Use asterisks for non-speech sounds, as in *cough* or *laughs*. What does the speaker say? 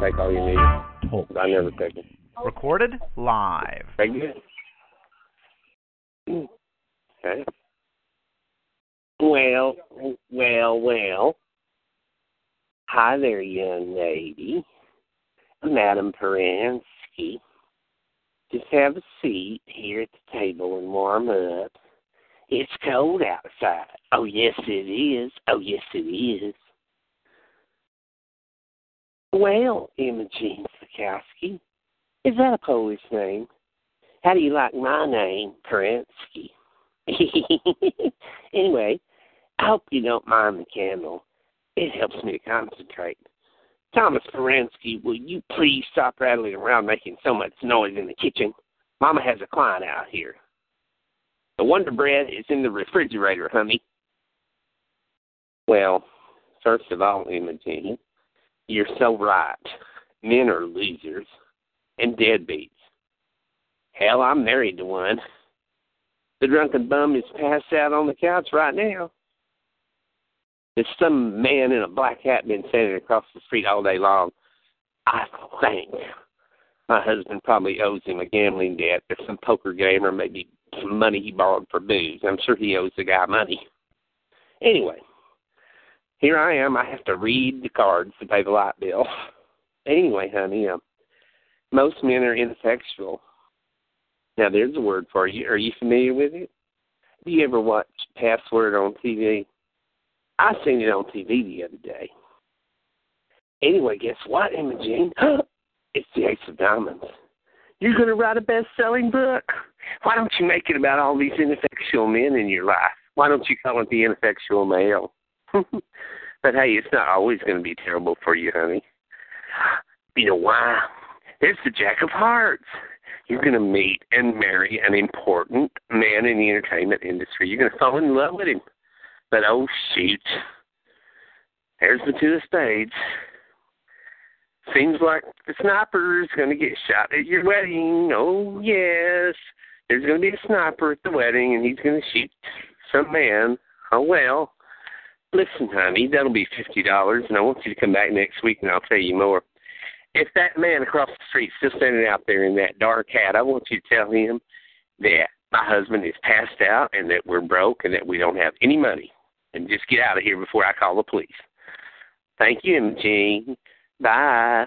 Take all you need. Hold. I never take it. Recorded live. Pregnant? Hmm. Okay. Well, well, well. Hi there, young lady. Madam Paransky. Just have a seat here at the table and warm up. It's cold outside. Oh, yes, it is. Oh, yes, it is. Well, Imogene Sikowski, is that a Polish name? How do you like my name, Paransky? *laughs* anyway, I hope you don't mind the candle. It helps me to concentrate. Thomas Paransky, will you please stop rattling around making so much noise in the kitchen? Mama has a client out here. The Wonder Bread is in the refrigerator, honey. Well, first of all, Imogene, you're so right. Men are losers and deadbeats. Hell, I'm married to one. The drunken bum is passed out on the couch right now. There's some man in a black hat been standing across the street all day long. I think my husband probably owes him a gambling debt or some poker game or maybe some money he borrowed for booze. I'm sure he owes the guy money. Anyway, here I am. I have to read the cards to pay the light bill. *laughs* Anyway, honey, um, most men are ineffectual. Now, there's a word for you. Are you familiar with it? Do you ever watch Password on TV? I seen it on TV the other day. Anyway, guess what, Imogene? *gasps* it's the Ace of Diamonds. You're going to write a best-selling book. Why don't you make it about all these ineffectual men in your life? Why don't you call it the ineffectual male? *laughs* but hey, it's not always going to be terrible for you, honey. You know why? There's the Jack of Hearts. You're going to meet and marry an important man in the entertainment industry. You're going to fall in love with him. But oh, shoot. There's the two of spades. Seems like the sniper's going to get shot at your wedding. Oh, yes. There's going to be a sniper at the wedding, and he's going to shoot some man. Oh, well. Listen, honey, that'll be $50, and I want you to come back next week, and I'll tell you more. If that man across the street's still standing out there in that dark hat, I want you to tell him that my husband is passed out and that we're broke and that we don't have any money. And just get out of here before I call the police. Thank you, Imogene. Bye.